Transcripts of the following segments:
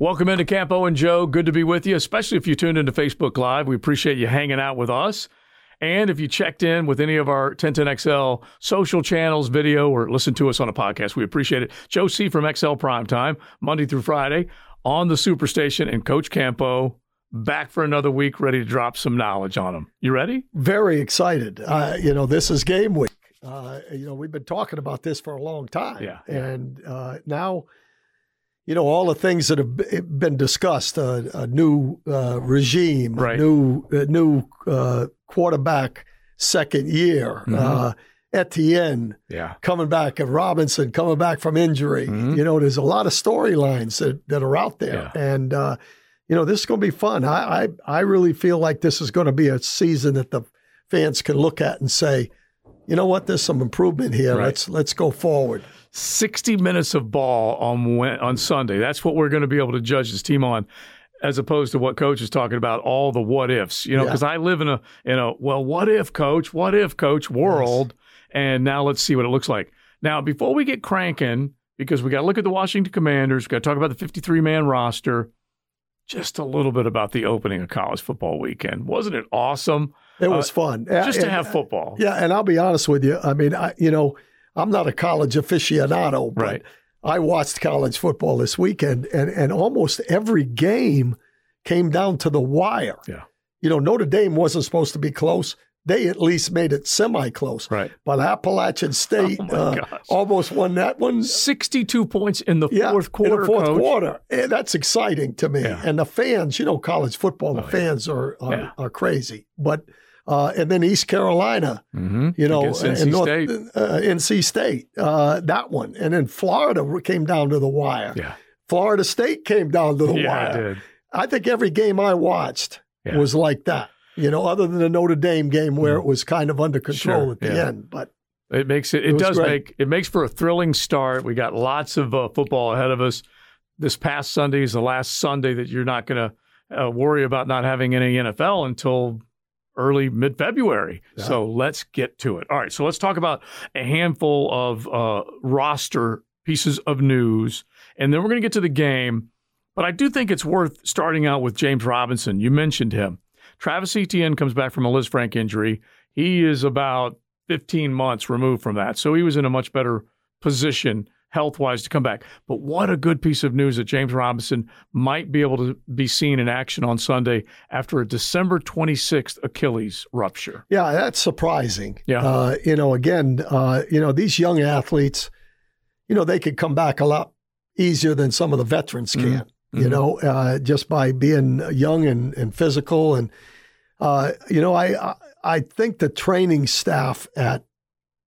Welcome into Campo and Joe. Good to be with you, especially if you tuned into Facebook Live. We appreciate you hanging out with us. And if you checked in with any of our 1010XL social channels, video, or listen to us on a podcast, we appreciate it. Joe C from XL Primetime, Monday through Friday on the Superstation, and Coach Campo back for another week, ready to drop some knowledge on them. You ready? Very excited. Uh, you know, this is game week. Uh, you know, we've been talking about this for a long time. Yeah. And uh, now – you know all the things that have been discussed uh, a new uh, regime right. new new uh, quarterback second year mm-hmm. Uh, Etienne yeah. coming back and Robinson coming back from injury mm-hmm. you know there's a lot of storylines that, that are out there yeah. and uh, you know this is going to be fun I, I I really feel like this is going to be a season that the fans can look at and say you know what there's some improvement here right. let's let's go forward 60 minutes of ball on on Sunday. That's what we're going to be able to judge this team on as opposed to what coach is talking about all the what ifs you know because yeah. i live in a in a well what if coach? What if coach? World. Yes. and now let's see what it looks like. Now before we get cranking because we got to look at the washington commanders we got to talk about the 53 man roster just a little bit about the opening of college football weekend. Wasn't it awesome? It was uh, fun. just and, to have football. Yeah and i'll be honest with you. I mean i you know I'm not a college aficionado, but right. I watched college football this weekend, and, and almost every game came down to the wire. Yeah. You know, Notre Dame wasn't supposed to be close. They at least made it semi close. Right. But Appalachian State oh uh, almost won that one. 62 points in the yeah, fourth quarter. In the fourth coach. quarter. And that's exciting to me. Yeah. And the fans, you know, college football, the oh, fans yeah. are, are, are crazy. But uh, and then East Carolina, mm-hmm. you know, NC and North, State, uh, NC State, uh, that one, and then Florida came down to the wire. Yeah, Florida State came down to the yeah, wire. I think every game I watched yeah. was like that. You know, other than the Notre Dame game where Mm. it was kind of under control sure, at the end, but it makes it. It, it does great. make it makes for a thrilling start. We got lots of uh, football ahead of us. This past Sunday is the last Sunday that you're not going to uh, worry about not having any NFL until early mid February. Yeah. So let's get to it. All right. So let's talk about a handful of uh, roster pieces of news, and then we're going to get to the game. But I do think it's worth starting out with James Robinson. You mentioned him. Travis Etienne comes back from a Lisfranc injury. He is about 15 months removed from that. So he was in a much better position health wise to come back. But what a good piece of news that James Robinson might be able to be seen in action on Sunday after a December 26th Achilles rupture. Yeah, that's surprising. Yeah. Uh, you know, again, uh, you know, these young athletes, you know, they could come back a lot easier than some of the veterans can, mm-hmm. you know, uh, just by being young and, and physical. And, uh, you know, I, I think the training staff at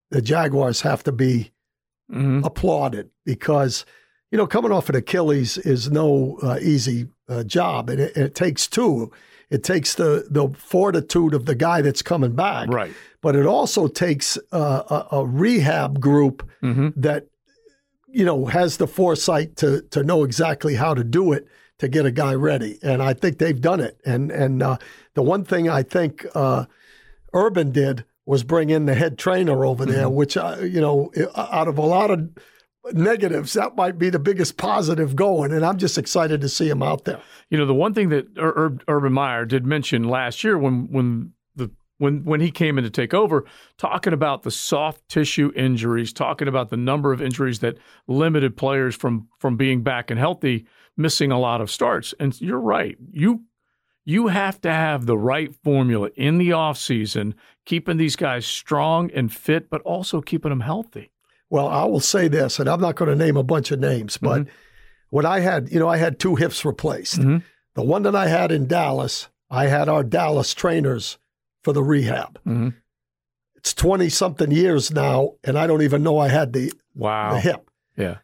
the Jaguars have to be mm-hmm. applauded because you know coming off an Achilles is no uh, easy uh, job, and it, it, takes two. It takes the the fortitude of the guy that's coming back, right? But it also takes uh, a, a, rehab group mm-hmm. that you know has the foresight to to know exactly how to do it to get a guy ready, and I think they've done it. And and uh, the one thing I think uh, Urban did was bring in the head trainer over there, mm-hmm. which uh, you know, out of a lot of negatives, that might be the biggest positive going. And I'm just excited to see him out there. You know, the one thing that Ur- Ur- Urban Meyer did mention last year when when the when when he came in to take over, talking about the soft tissue injuries, talking about the number of injuries that limited players from from being back and healthy, missing a lot of starts. And you're right. You you have to have the right formula in the offseason, keeping these guys strong and fit, but also keeping them healthy. Well, I will say this, and I'm not going to name a bunch of names, but mm-hmm. when I had, you know, I had two hips replaced. Mm-hmm. The one that I had in Dallas, I had our Dallas trainers for the rehab. Mm-hmm. It's 20 something years now, and I don't even know I had the, wow. the hip. Yeah.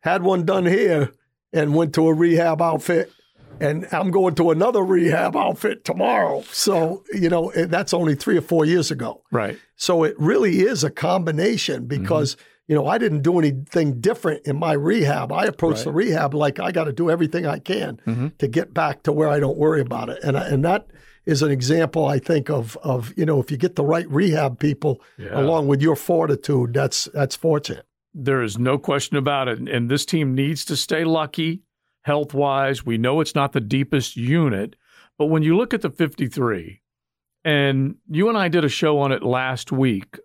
Had one done here and went to a rehab outfit and I'm going to another rehab outfit tomorrow. So, you know, that's only three or four years ago. Right. So it really is a combination because, mm-hmm. you know, I didn't do anything different in my rehab. I approached right. the rehab like I got to do everything I can mm-hmm. to get back to where I don't worry about it. And, and that is an example, I think, of, of, you know, if you get the right rehab people yeah. along with your fortitude, that's, that's fortunate. There is no question about it. And this team needs to stay lucky health wise. We know it's not the deepest unit, but when you look at the 53, and you and I did a show on it last week,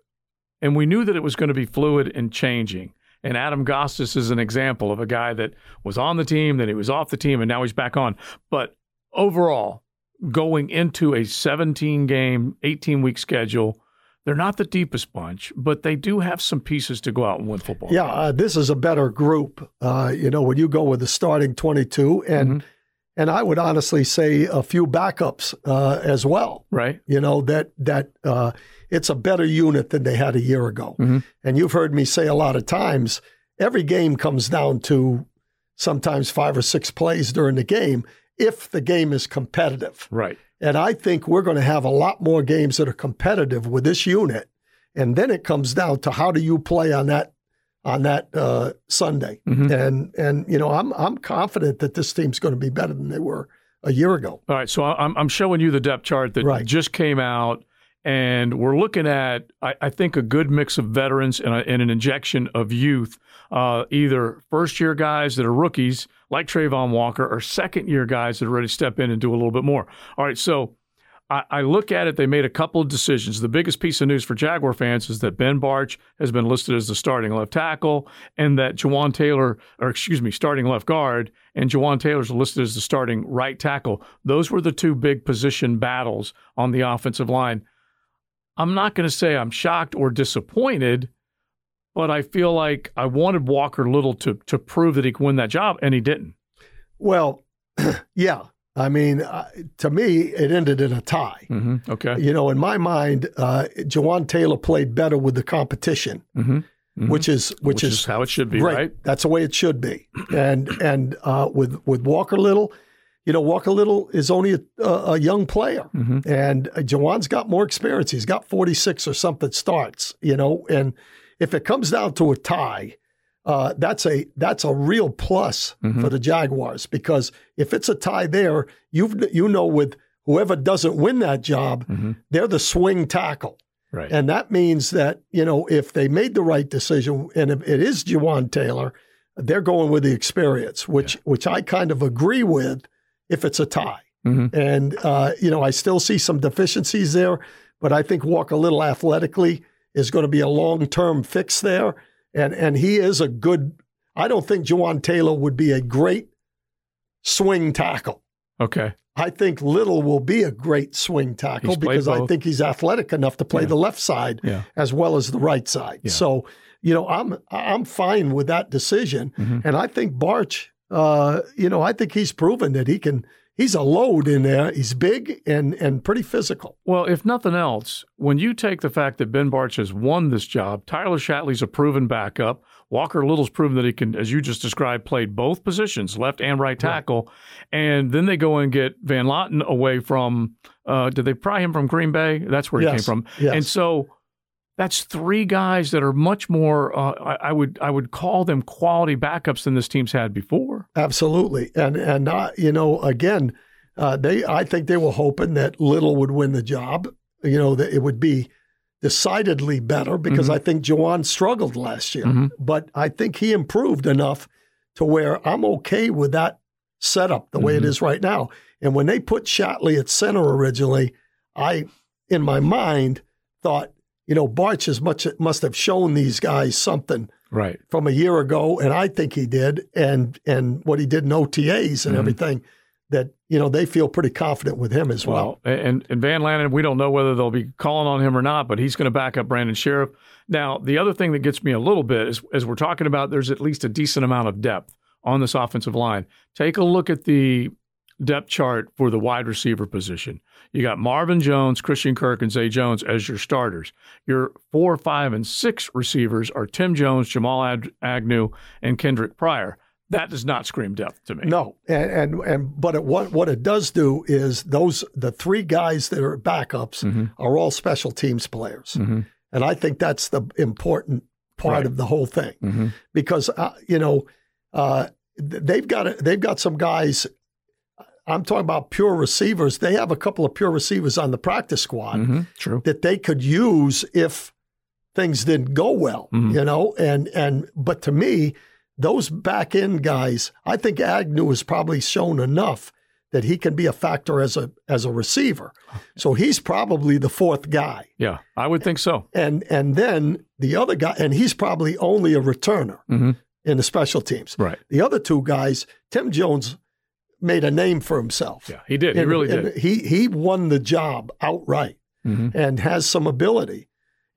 and we knew that it was going to be fluid and changing. And Adam Gotsis is an example of a guy that was on the team, then he was off the team, and now he's back on. But overall, going into a 17 game, 18 week schedule, they're not the deepest bunch, but they do have some pieces to go out and win football. Yeah, uh, this is a better group. Uh, you know, when you go with the starting 22 and mm-hmm. and I would honestly say a few backups uh, as well. Right. You know that that uh, it's a better unit than they had a year ago. Mm-hmm. And you've heard me say a lot of times, every game comes down to sometimes five or six plays during the game if the game is competitive. Right. And I think we're going to have a lot more games that are competitive with this unit. And then it comes down to how do you play on that on that uh, Sunday. Mm-hmm. And and you know I'm I'm confident that this team's going to be better than they were a year ago. All right, so I'm I'm showing you the depth chart that right. just came out, and we're looking at I, I think a good mix of veterans and, a, and an injection of youth, uh, either first year guys that are rookies like Travon Walker or second year guys that are ready to step in and do a little bit more. All right, so I, I, look at it, they made a couple of decisions. The biggest piece of news for Jaguar fans is that Ben Bartch has been listed as the starting left tackle and that Jawaan Taylor, or excuse me, starting left guard, and Jawaan Taylor's listed as the starting right tackle. Those were the two big position battles on the offensive line. I'm not going to say I'm shocked or disappointed but I feel like I wanted Walker Little to to prove that he could win that job, and he didn't. Well, yeah. I mean, uh, to me, it ended in a tie. Mm-hmm. Okay. You know, in my mind, uh, Jawaan Taylor played better with the competition, mm-hmm. Mm-hmm. which is which, which is, is, how it should be, right? right? That's the way it should be. And and uh, with with Walker Little, you know, Walker Little is only a, a young player, mm-hmm. and Jawaan's got more experience. He's got forty six or something starts. You know, and if it comes down to a tie, uh, that's a that's a real plus mm-hmm. for the Jaguars because if it's a tie there, you you know with whoever doesn't win that job, mm-hmm. they're the swing tackle. Right. And that means that, you know, if they made the right decision and if it is Jawaan Taylor, they're going with the experience, which yeah. which I kind of agree with if it's a tie. Mm-hmm. And uh, you know, I still see some deficiencies there, but I think Walker Little athletically is going to be a long term fix there. And, and he is a good, I don't think Jawaan Taylor would be a great swing tackle. Okay. I think Little will be a great swing tackle because I think he's athletic enough to play yeah. the left side yeah. as well as the right side. Yeah. So, you know, I'm I'm fine with that decision, mm-hmm. and I think Bartch, uh, you know, I think he's proven that he can he's a load in there. He's big and and pretty physical. Well, if nothing else, when you take the fact that Ben Bartch has won this job, Tyler Shatley's a proven backup. Walker Little's proven that he can, as you just described, played both positions, left and right tackle. Right. And then they go and get Van Lanen away from. Uh, did they pry him from Green Bay? That's where he yes. came from. Yes. And so that's three guys that are much more. Uh, I, I, would I would call them quality backups than this team's had before. Absolutely, and and uh, you know again, uh, they I think they were hoping that Little would win the job. You know that it would be decidedly better because mm-hmm. I think Jawaan struggled last year, mm-hmm. but I think he improved enough to where I'm okay with that setup the mm-hmm. way it mm-hmm. right now. And when they put Shatley at center originally, I in my mind thought you know, Bartch as much must have shown these guys something right from a year ago, and I think he did, and and what he did in OTAs and mm-hmm. everything. That you know they feel pretty confident with him as well. well. And and Van Lanen, we don't know whether they'll be calling on him or not, but he's going to back up Brandon Scherff. Now, the other thing that gets me a little bit is as we're talking about, there's at least a decent amount of depth on this offensive line. Take a look at the depth chart for the wide receiver position. You got Marvin Jones, Christian Kirk, and Zay Jones as your starters. Your four, five, and six receivers are Tim Jones, Jamal Ad- Agnew, and Kendric Pryor. That does not scream depth to me. No, and and, and but it, what what it does do is those the three guys that are backups mm-hmm. are all special teams players, mm-hmm. and I think that's the important part right. of the whole thing mm-hmm. because uh, you know uh, they've got they've got some guys I'm talking about pure receivers. They have a couple of pure receivers on the practice squad mm-hmm, true. that they could use if things didn't go well, mm-hmm. you know. And and but to me, those back end guys, I think Agnew has probably shown enough that he can be a factor as a as a receiver. So he's probably the fourth guy. Yeah, I would think so. And and then the other guy, and he's probably only a returner hmm in the special teams. Right. The other two guys, Tim Jones made a name for himself. Yeah, he did. He really did. He he won the job outright hmm and has some ability.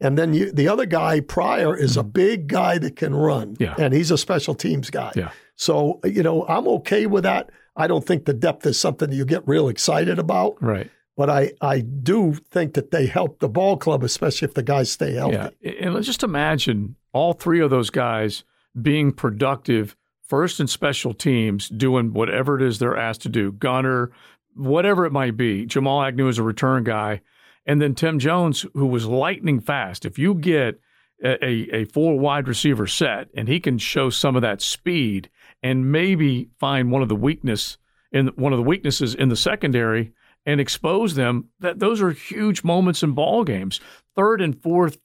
And then you, the other guy, Pryor, is a big guy that can run, Mm-hmm. Yeah. and he's a special teams guy. Yeah. So you know, I'm okay with that. I don't think the depth is something you get real excited about, Right. but I I do think that they help the ball club, especially if the guys stay healthy. Yeah. And let's just imagine all three of those guys being productive first and special teams, doing whatever it is they're asked to do, gunner, whatever it might be. Jamal Agnew is a return guy. And then Tim Jones, who was lightning fast. If you get a, a, four wide receiver set and he can show some of that speed and maybe find one of the weakness in one of the weaknesses in the secondary and expose them, that those are huge moments in ball games. Third and fourth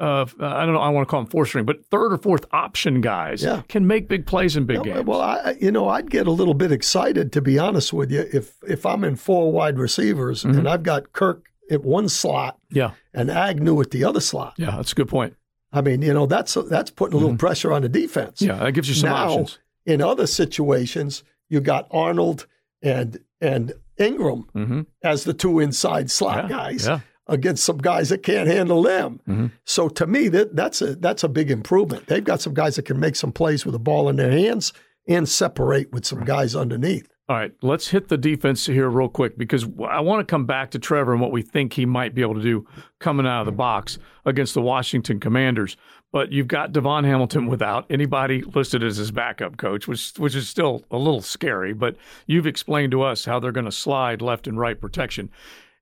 uh, I don't know. I want to call them fourth string, but third or fourth option guys Yeah. can make big plays in big No, games. Well, I, you know, I'd get a little bit excited to be honest with you if if I'm in four wide receivers Mm-hmm. and I've got Kirk at one slot yeah, and Agnew at the other slot. yeah, that's a good point. I mean, you know, that's that's putting a little pressure on the defense. Mm-hmm. Yeah, that gives you some now, options. in other situations, you got Arnold and and Engram hmm as the two inside slot Yeah, guys yeah. Against some guys that can't handle them. Mhm. So to me, that that's a that's a big improvement. They've got some guys that can make some plays with the ball in their hands and separate with some guys underneath. All right, let's hit the defense here real quick because I want to come back to Trevor and what we think he might be able to do coming out of the box against the Washington Commanders. But you've got Devon Hamilton without anybody listed as his backup coach, which which is still a little scary. But you've explained to us how they're going to slide left and right protection.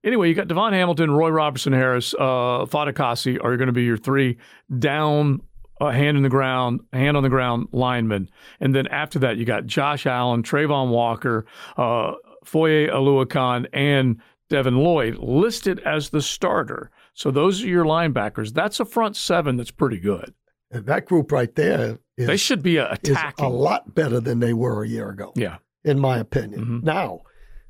Anyway, you got Devon Hamilton, Roy Robertson Harris, uh, Fatukasi are going to be your three down, uh, hand in the ground, hand on the ground linemen. And then after that, you got Josh Allen, Travon Walker, uh, Foye Oluokun, and Devin Lloyd listed as the starter. So those are your linebackers. That's a front seven that's pretty good. And that group right there is, They should be attacking. a lot better than they were a year ago, yeah, in my opinion. Mhm. Now,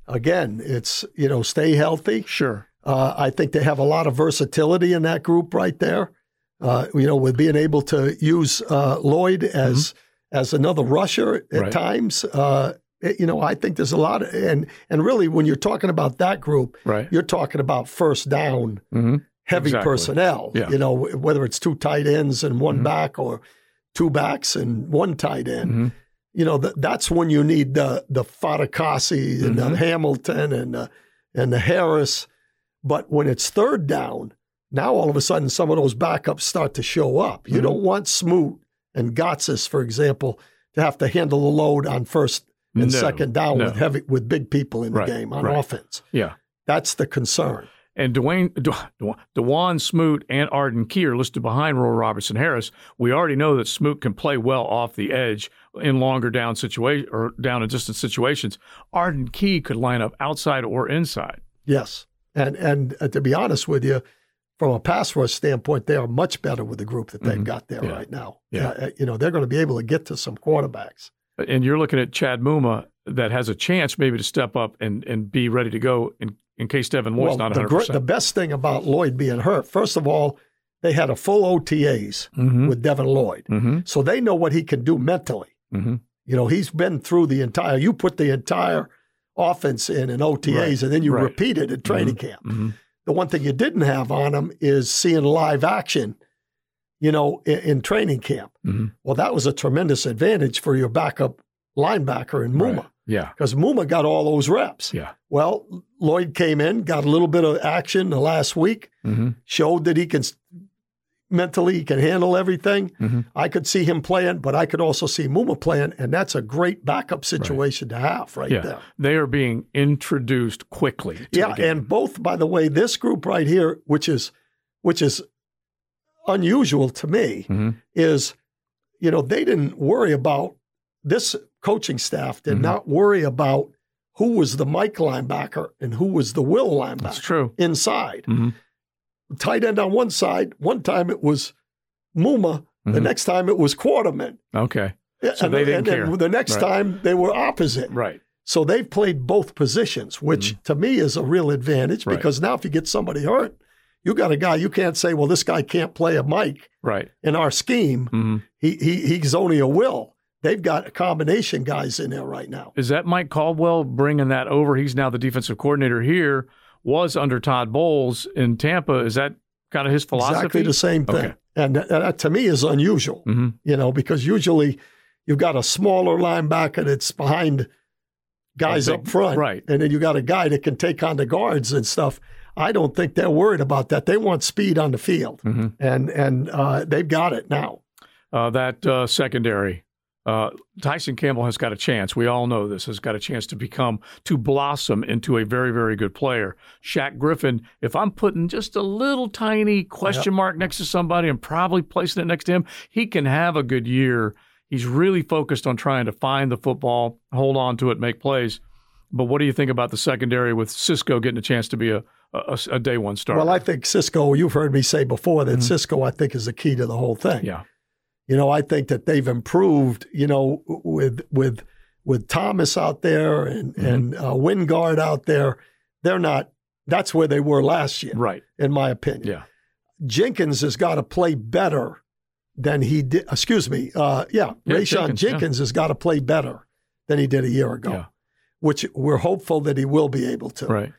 again, it's you know stay healthy. sure. Uh, I think they have a lot of versatility in that group right there. Uh, you know, with being able to use uh, Lloyd as as another rusher at Mm-hmm. Right. times. Uh, you know, I think there's a lot of and and really when you're talking about that group, Right. you're talking about first down hmm heavy Exactly. personnel. Yeah. You know, whether it's two tight ends and one Mhm. back or two backs and one tight end. You know, th- that's when you need the the Fatukasi and Mhm. the Hamilton and the, and the Harris. But when it's third down, now all of a sudden some of those backups start to show up. You Mhm. don't want Smoot and Gotsis, for example, to have to handle the load on first and No, second down no. with heavy with big people in the game on right. offense. Yeah. That's the concern. And Dwayne, Dw- Dawuane Smoot and Arden Key are listed behind Roy Robertson Harris. We already know that Smoot can play well off the edge in longer down situation or down and distance situations. Arden Key could line up outside or inside. Yes, and and uh, to be honest with you, from a pass rush standpoint, they are much better with the group that they've Mhm. got there Yeah. right now. Yeah. Uh, you know, they're going to be able to get to some quarterbacks. And you're looking at Chad Muma that has a chance maybe to step up and, and be ready to go in, in case Devin Lloyd's not the, 100%. gr- the best thing about Lloyd being hurt, first of all, they had a full OTAs mm-hmm. with Devin Lloyd, Mm-hmm. so they know what he can do mentally. Mm-hmm. You know, he's been through the entire. You put the entire offense in in OTAs, Right, and then you right. repeat it at training camp. Mm-hmm. The one thing you didn't have on him is seeing live action, you know, in, in training camp. Mhm. Well, that was a tremendous advantage for your backup linebacker in Muma Right. Yeah. because Muma got all those reps. Yeah. Well, Lloyd came in, got a little bit of action the last week, Mm-hmm. showed that he can mentally he can handle everything. Mhm. I could see him playing, but I could also see Muma playing, and that's a great backup situation to have right Yeah. there. They are being introduced quickly. Yeah, and both, by the way, this group right here, which is which is unusual to me, Mhm. is you know they didn't worry about this coaching staff did Mhm. not worry about who was the Mike linebacker and who was the Will linebacker. That's true. inside. Mhm. Tight end on one side. One time it was Muma The Mhm. next time it was Quarterman. Okay. So and, they didn't and then care. the next Right. time they were opposite. Right. So they've played both positions, which to me is a real advantage Mm-hmm. Right. because now if you get somebody hurt, you got a guy you can't say, well, this guy can't play a Mike Right. in our scheme. hmm He, he he's only a will. They've got a combination guys in there right now. Is that Mike Caldwell bringing that over? He's now the defensive coordinator here. Was under Todd Bowles in Tampa. Is that kind of his philosophy? Exactly the same thing. Okay. And that, that to me is unusual, hmm you know, because usually you've got a smaller linebacker that's behind guys big- up front. right. And then you got a guy that can take on the guards and stuff. I don't think they're worried about that. They want speed on the field. hmm And and uh, they've got it now. Uh, that uh, secondary. Uh, Tyson Campbell has got a chance. We all know this has got a chance to become to blossom into a very, very good player. Shaq Griffin. If I'm putting just a little tiny question mark next to somebody and probably placing it next to him, he can have a good year. He's really focused on trying to find the football, hold on to it, make plays. But what do you think about the secondary with Cisco getting a chance to be a a, a day one starter? Well, I think Cisco, you've heard me say before that Cisco, I think, is the key to the whole thing. Mm-hmm. yeah, You know, I think that they've improved, you know, with with with Thomas out there and, Mm-hmm. and uh, Wingard out there. They're not that's where they were last year, right. in my opinion. Yeah, Jenkins has got to play better than he did. Excuse me. Uh, yeah, Yeah, Rayshawn Jenkins, Jenkins, yeah. has got to play better than he did a year ago, Yeah. which we're hopeful that he will be able to. right.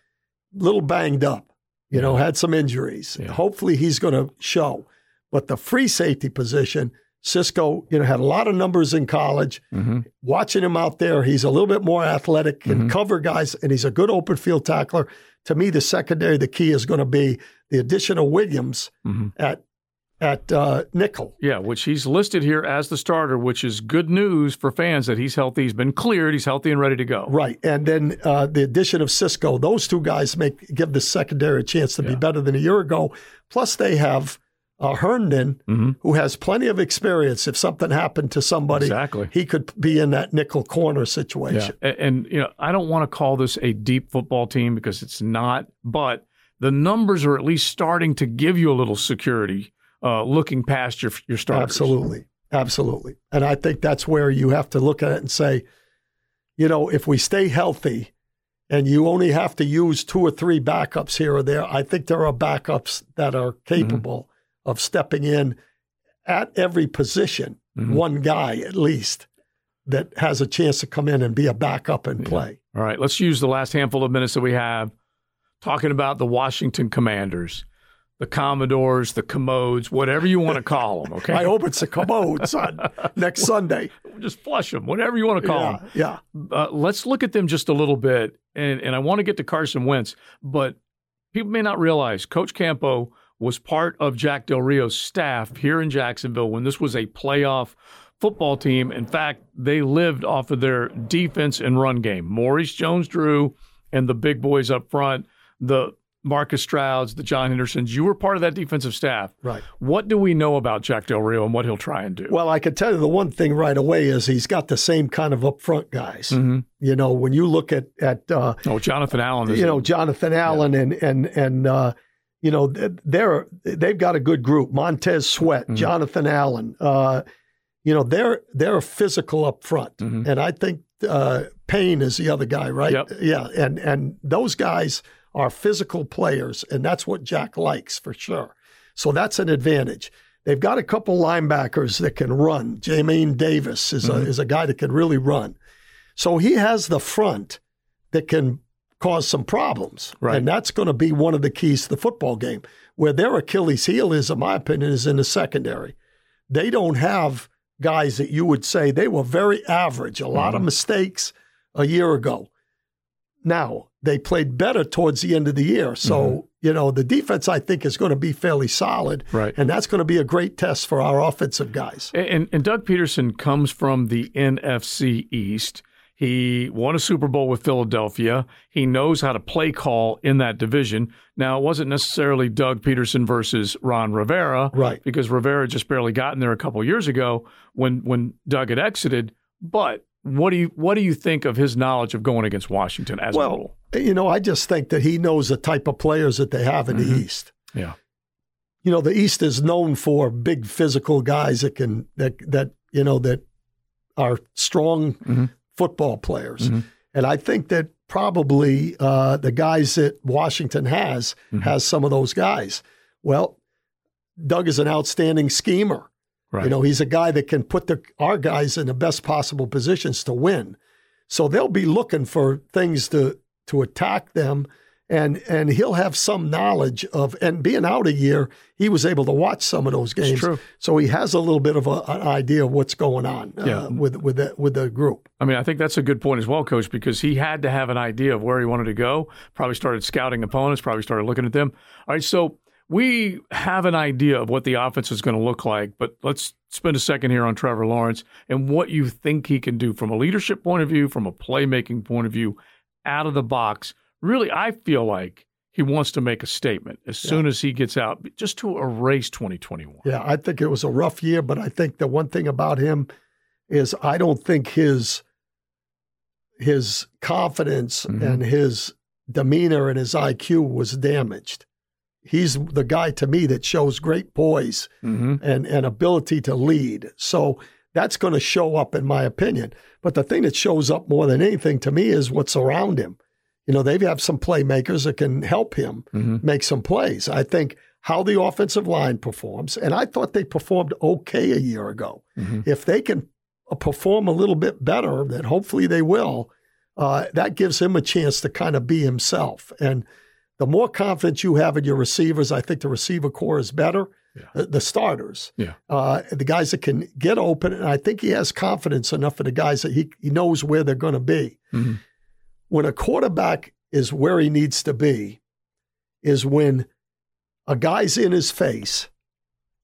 Little banged up, you know, had some injuries. Hopefully he's going to show. But the free safety position, Cisco, you know, had a lot of numbers in college. hmm Watching him out there, he's a little bit more athletic, can Mhm. cover guys, and he's a good open field tackler. To me, the secondary, the key is going to be the addition of Williams hmm at at uh, nickel. Yeah, which he's listed here as the starter, which is good news for fans that he's healthy. He's been cleared. He's healthy and ready to go. Right, and then uh, the addition of Cisco, those two guys make give the secondary a chance to Yeah. be better than a year ago. Plus, they have uh, Herndon, hmm who has plenty of experience. If something happened to somebody, Exactly. he could be in that nickel corner Yeah. situation. And, and, you know, I don't want to call this a deep football team because it's not, but the numbers are at least starting to give you a little security uh, looking past your your starters. Absolutely. Absolutely. And I think that's where you have to look at it and say, you know, if we stay healthy and you only have to use two or three backups here or there, I think there are backups that are capable of stepping in at every position, Mhm. one guy at least that has a chance to come in and be a backup and play. All right, let's use the last handful of minutes that we have talking about the Washington Commanders, the Commodores, the Commodes, whatever you want to call them. Okay, I hope it's a commode son next Sunday. just flush them, whatever you want to call them. Yeah, yeah. uh, let's look at them just a little bit, and and I want to get to Carson Wentz, but people may not realize Coach Campo was part of Jack Del Rio's staff here in Jacksonville when this was a playoff football team. In fact, they lived off of their defense and run game. Maurice Jones-Drew and the big boys up front, the Marcus Strouds, the John Hendersons. You were part of that defensive staff. Right. What do we know about Jack Del Rio and what he'll try and do? Well, I can tell you the one thing right away is he's got the same kind of upfront guys. Mhm. You know, when you look at at uh, Oh, Jonathan Allen is you know Jonathan Allen and and and uh, you know they're they've got a good group. Montez Sweat, Mhm. Jonathan Allen. Uh, you know they're they're physical up front, Mhm. and I think uh, Payne is the other guy, right? Yep. Yeah, and and those guys are physical players, and that's what Jack likes for sure. So that's an advantage. They've got a couple linebackers that can run. Jermaine Davis is Mhm. a is a guy that can really run. So he has the front that can cause some problems. Right. And that's going to be one of the keys to the football game. Where their Achilles heel is, in my opinion, is in the secondary. They don't have guys that you would say they were very average, a lot of Mhm. mistakes a year ago. Now, they played better towards the end of the year. So, Mm-hmm. you know, the defense, I think, is going to be fairly solid. Right. And that's going to be a great test for our offensive guys. And, and Doug Pederson comes from the NFC East. He won a Super Bowl with Philadelphia. He knows how to play call in that division. Now, it wasn't necessarily Doug Pederson versus Ron Rivera, Right. because Rivera just barely got in there a couple years ago when when Doug had exited. But what do you what do you think of his knowledge of going against Washington as a Well, rule? you know, I just think that he knows the type of players that they have in Mhm. the East. Yeah. you know, the East is known for big physical guys that can that that you know that are strong mm-hmm. Football players, mm-hmm. and I think that probably uh, the guys that Washington has mm-hmm. has some of those guys. Well, Doug is an outstanding schemer. Right. You know, he's a guy that can put the our guys in the best possible positions to win. So they'll be looking for things to to attack them and and he'll have some knowledge of and being out a year he was able to watch some of those games. so he has a little bit of a, an idea of what's going on uh, with with the, with the group. I mean i think that's a good point as well coach because he had to have an idea of where he wanted to go probably started scouting opponents probably started looking at them. All right so we have an idea of what the offense is going to look like, but let's spend a second here on Trevor Lawrence and what you think he can do from a leadership point of view, from a playmaking point of view, out of the box. Really, I feel like he wants to make a statement as yeah. soon as he gets out, just to erase 2021. Yeah, I think it was a rough year, but I think the one thing about him is I don't think his his confidence mm-hmm. and his demeanor and his IQ was damaged he's the guy to me that shows great poise mm-hmm. and, and ability to lead. So that's going to show up, in my opinion. But the thing that shows up more than anything to me is what's around him. You know, they have some playmakers that can help him mm-hmm. make some plays. I think how the offensive line performs, and I thought they performed okay a year ago. Mm-hmm. If they can uh, perform a little bit better, then hopefully they will. Uh, that gives him a chance to kind of be himself. And the more confidence you have in your receivers, I think the receiver corps is better. Yeah. The, the, starters, yeah. Uh, the guys that can get open, and I think he has confidence enough for the guys that he, he knows where they're going to be. Mm-hmm. When a quarterback is where he needs to be, is when a guy's in his face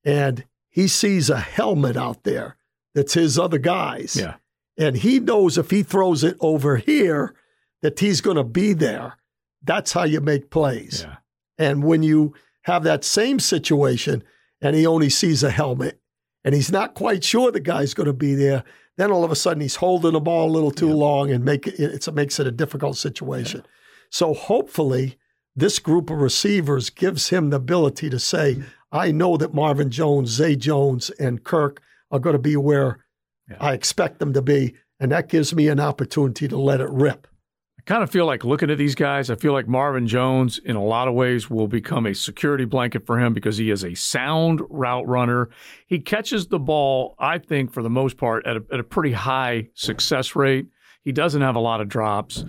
and he sees a helmet out there that's his other guys. Yeah. And he knows if he throws it over here, that he's going to be there. That's how you make plays. Yeah. And when you have that same situation and he only sees a helmet and he's not quite sure the guy's going to be there, then all of a sudden he's holding the ball a little too yeah. long and make it, it makes it a difficult situation. Yeah. So hopefully this group of receivers gives him the ability to say, mm-hmm. I know that Marvin Jones, Zay Jones, and Kirk are going to be where yeah. I expect them to be. And that gives me an opportunity to let it rip kind of feel like looking at these guys, I feel like Marvin Jones, in a lot of ways, will become a security blanket for him because he is a sound route runner. He catches the ball, I think, for the most part, at a, at a pretty high success rate. He doesn't have a lot of drops.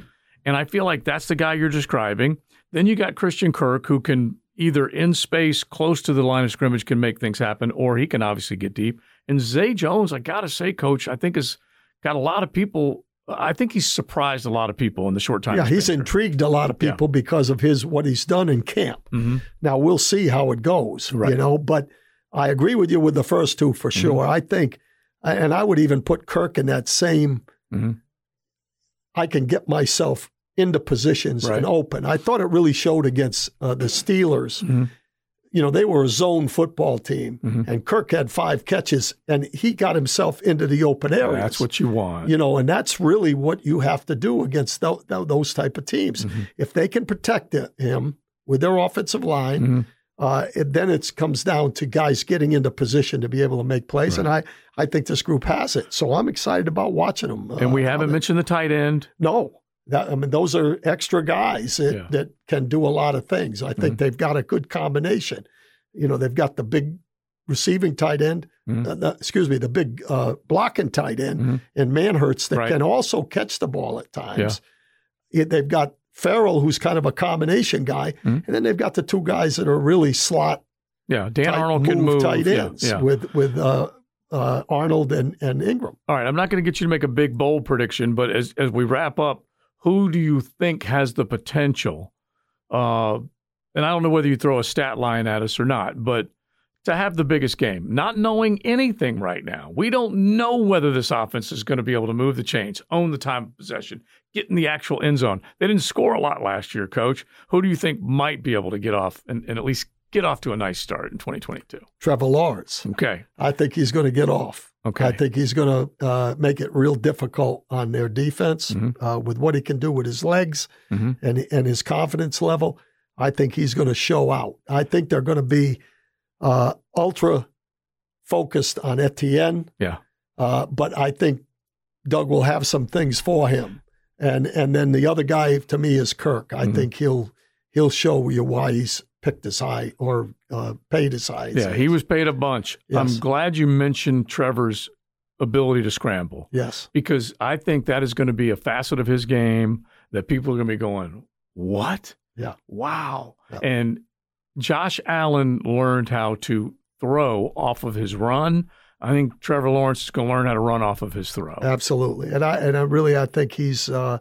And I feel like that's the guy you're describing. Then you got Christian Kirk, who can either in space close to the line of scrimmage can make things happen, or he can obviously get deep. And Zay Jones, I got to say, coach, I think has got a lot of people I think he's surprised a lot of people in the short time. Yeah, he's intrigued a lot of people yeah. because of his what he's done in camp. Mm-hmm. Now we'll see how it goes, right. you know. But I agree with you with the first two for mm-hmm. sure. Mm-hmm. I think, and I would even put Kirk in that same. Mm-hmm. I can get myself into positions right. and open. I thought it really showed against uh, the Steelers mm-hmm you know, they were a zone football team, mm-hmm. and Kirk had five catches, and he got himself into the open area. That's what you want, you know, and that's really what you have to do against th- th- those type of teams. Mm-hmm. If they can protect it, him with their offensive line, mm-hmm. uh, it, then it comes down to guys getting into position to be able to make plays, right. and I I think this group has it. So I'm excited about watching them. And uh, we haven't mentioned the tight end. No, that, I mean, those are extra guys that, yeah. that can do a lot of things. I think mm-hmm. they've got a good combination. You know, they've got the big receiving tight end, mm-hmm. uh, the, excuse me, the big uh, blocking tight end mm-hmm. and Manhertz that right. can also catch the ball at times. Yeah. It, they've got Farrell, who's kind of a combination guy, mm-hmm. and then they've got the two guys that are really slot. Yeah, Dan Arnold can move tight ends yeah, yeah. with with uh, uh, Arnold and, and Engram. All right, I'm not going to get you to make a big bold prediction, but as as we wrap up, who do you think has the potential? Uh, and I don't know whether you throw a stat line at us or not, but to have the biggest game, not knowing anything right now. We don't know whether this offense is going to be able to move the chains, own the time of possession, get in the actual end zone. They didn't score a lot last year, coach. Who do you think might be able to get off and, and at least get off to a nice start in 2022? Trevor Lawrence. Okay. I think he's going to get off. Okay. I think he's going to uh, make it real difficult on their defense mm-hmm. uh, with what he can do with his legs mm-hmm. and and his confidence level. I think he's going to show out. I think they're going to be uh, ultra focused on Etienne. Yeah. Uh, but I think Doug will have some things for him. And and then the other guy to me is Kirk. I Mhm. think he'll he'll show you why he's picked his high or uh, paid his high. Yeah, he was paid a bunch. Yes. I'm glad you mentioned Trevor's ability to scramble Yes. because I think that is going to be a facet of his game that people are going to be going, "What? Yeah. Wow." Yeah. And Josh Allen learned how to throw off of his run. I think Trevor Lawrence is going to learn how to run off of his throw. Absolutely. And I and I really I think he's uh,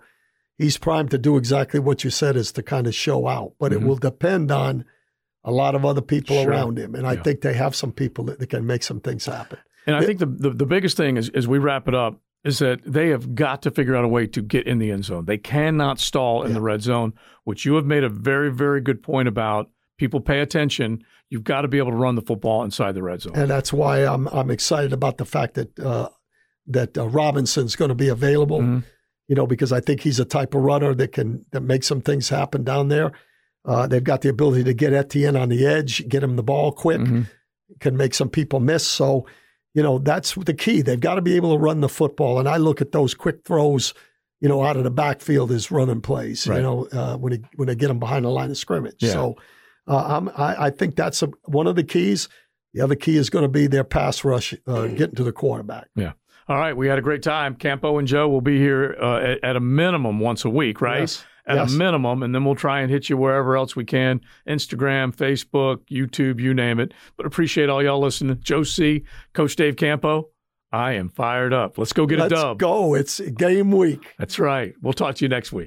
he's primed to do exactly what you said is to kind of show out. But Mhm. it will depend on a lot of other people Sure. around him. And I think they have some people that, that can make some things happen. And I think the, the, the biggest thing is, as we wrap it up is that they have got to figure out a way to get in the end zone. They cannot stall in Yeah. the red zone, which you have made a very, very good point about. People pay attention. You've got to be able to run the football inside the red zone. And that's why I'm I'm excited about the fact that uh, that uh, Robinson's going to be available. Mhm. You know, because I think he's a type of runner that can that makes some things happen down there. Uh, they've got the ability to get Etienne on the edge, get him the ball quick, Mhm. can make some people miss. So, you know, that's the key. They've got to be able to run the football. And I look at those quick throws, you know, out of the backfield as running plays. Right. You know, uh, when he, when they get them behind the line of scrimmage. Yeah. So, uh, I'm, I, I think that's a, one of the keys. The other key is going to be their pass rush, uh, getting to the quarterback. Yeah. All right, we had a great time. Campo and Joe will be here uh, at, at a minimum once a week, right? Yes. At Yes. a minimum, and then we'll try and hit you wherever else we can Instagram, Facebook, YouTube, you name it. But appreciate all y'all listening. Joe C., Coach Dave Campo, I am fired up. Let's go get Let's a dub. go. It's game week. That's right. We'll talk to you next week.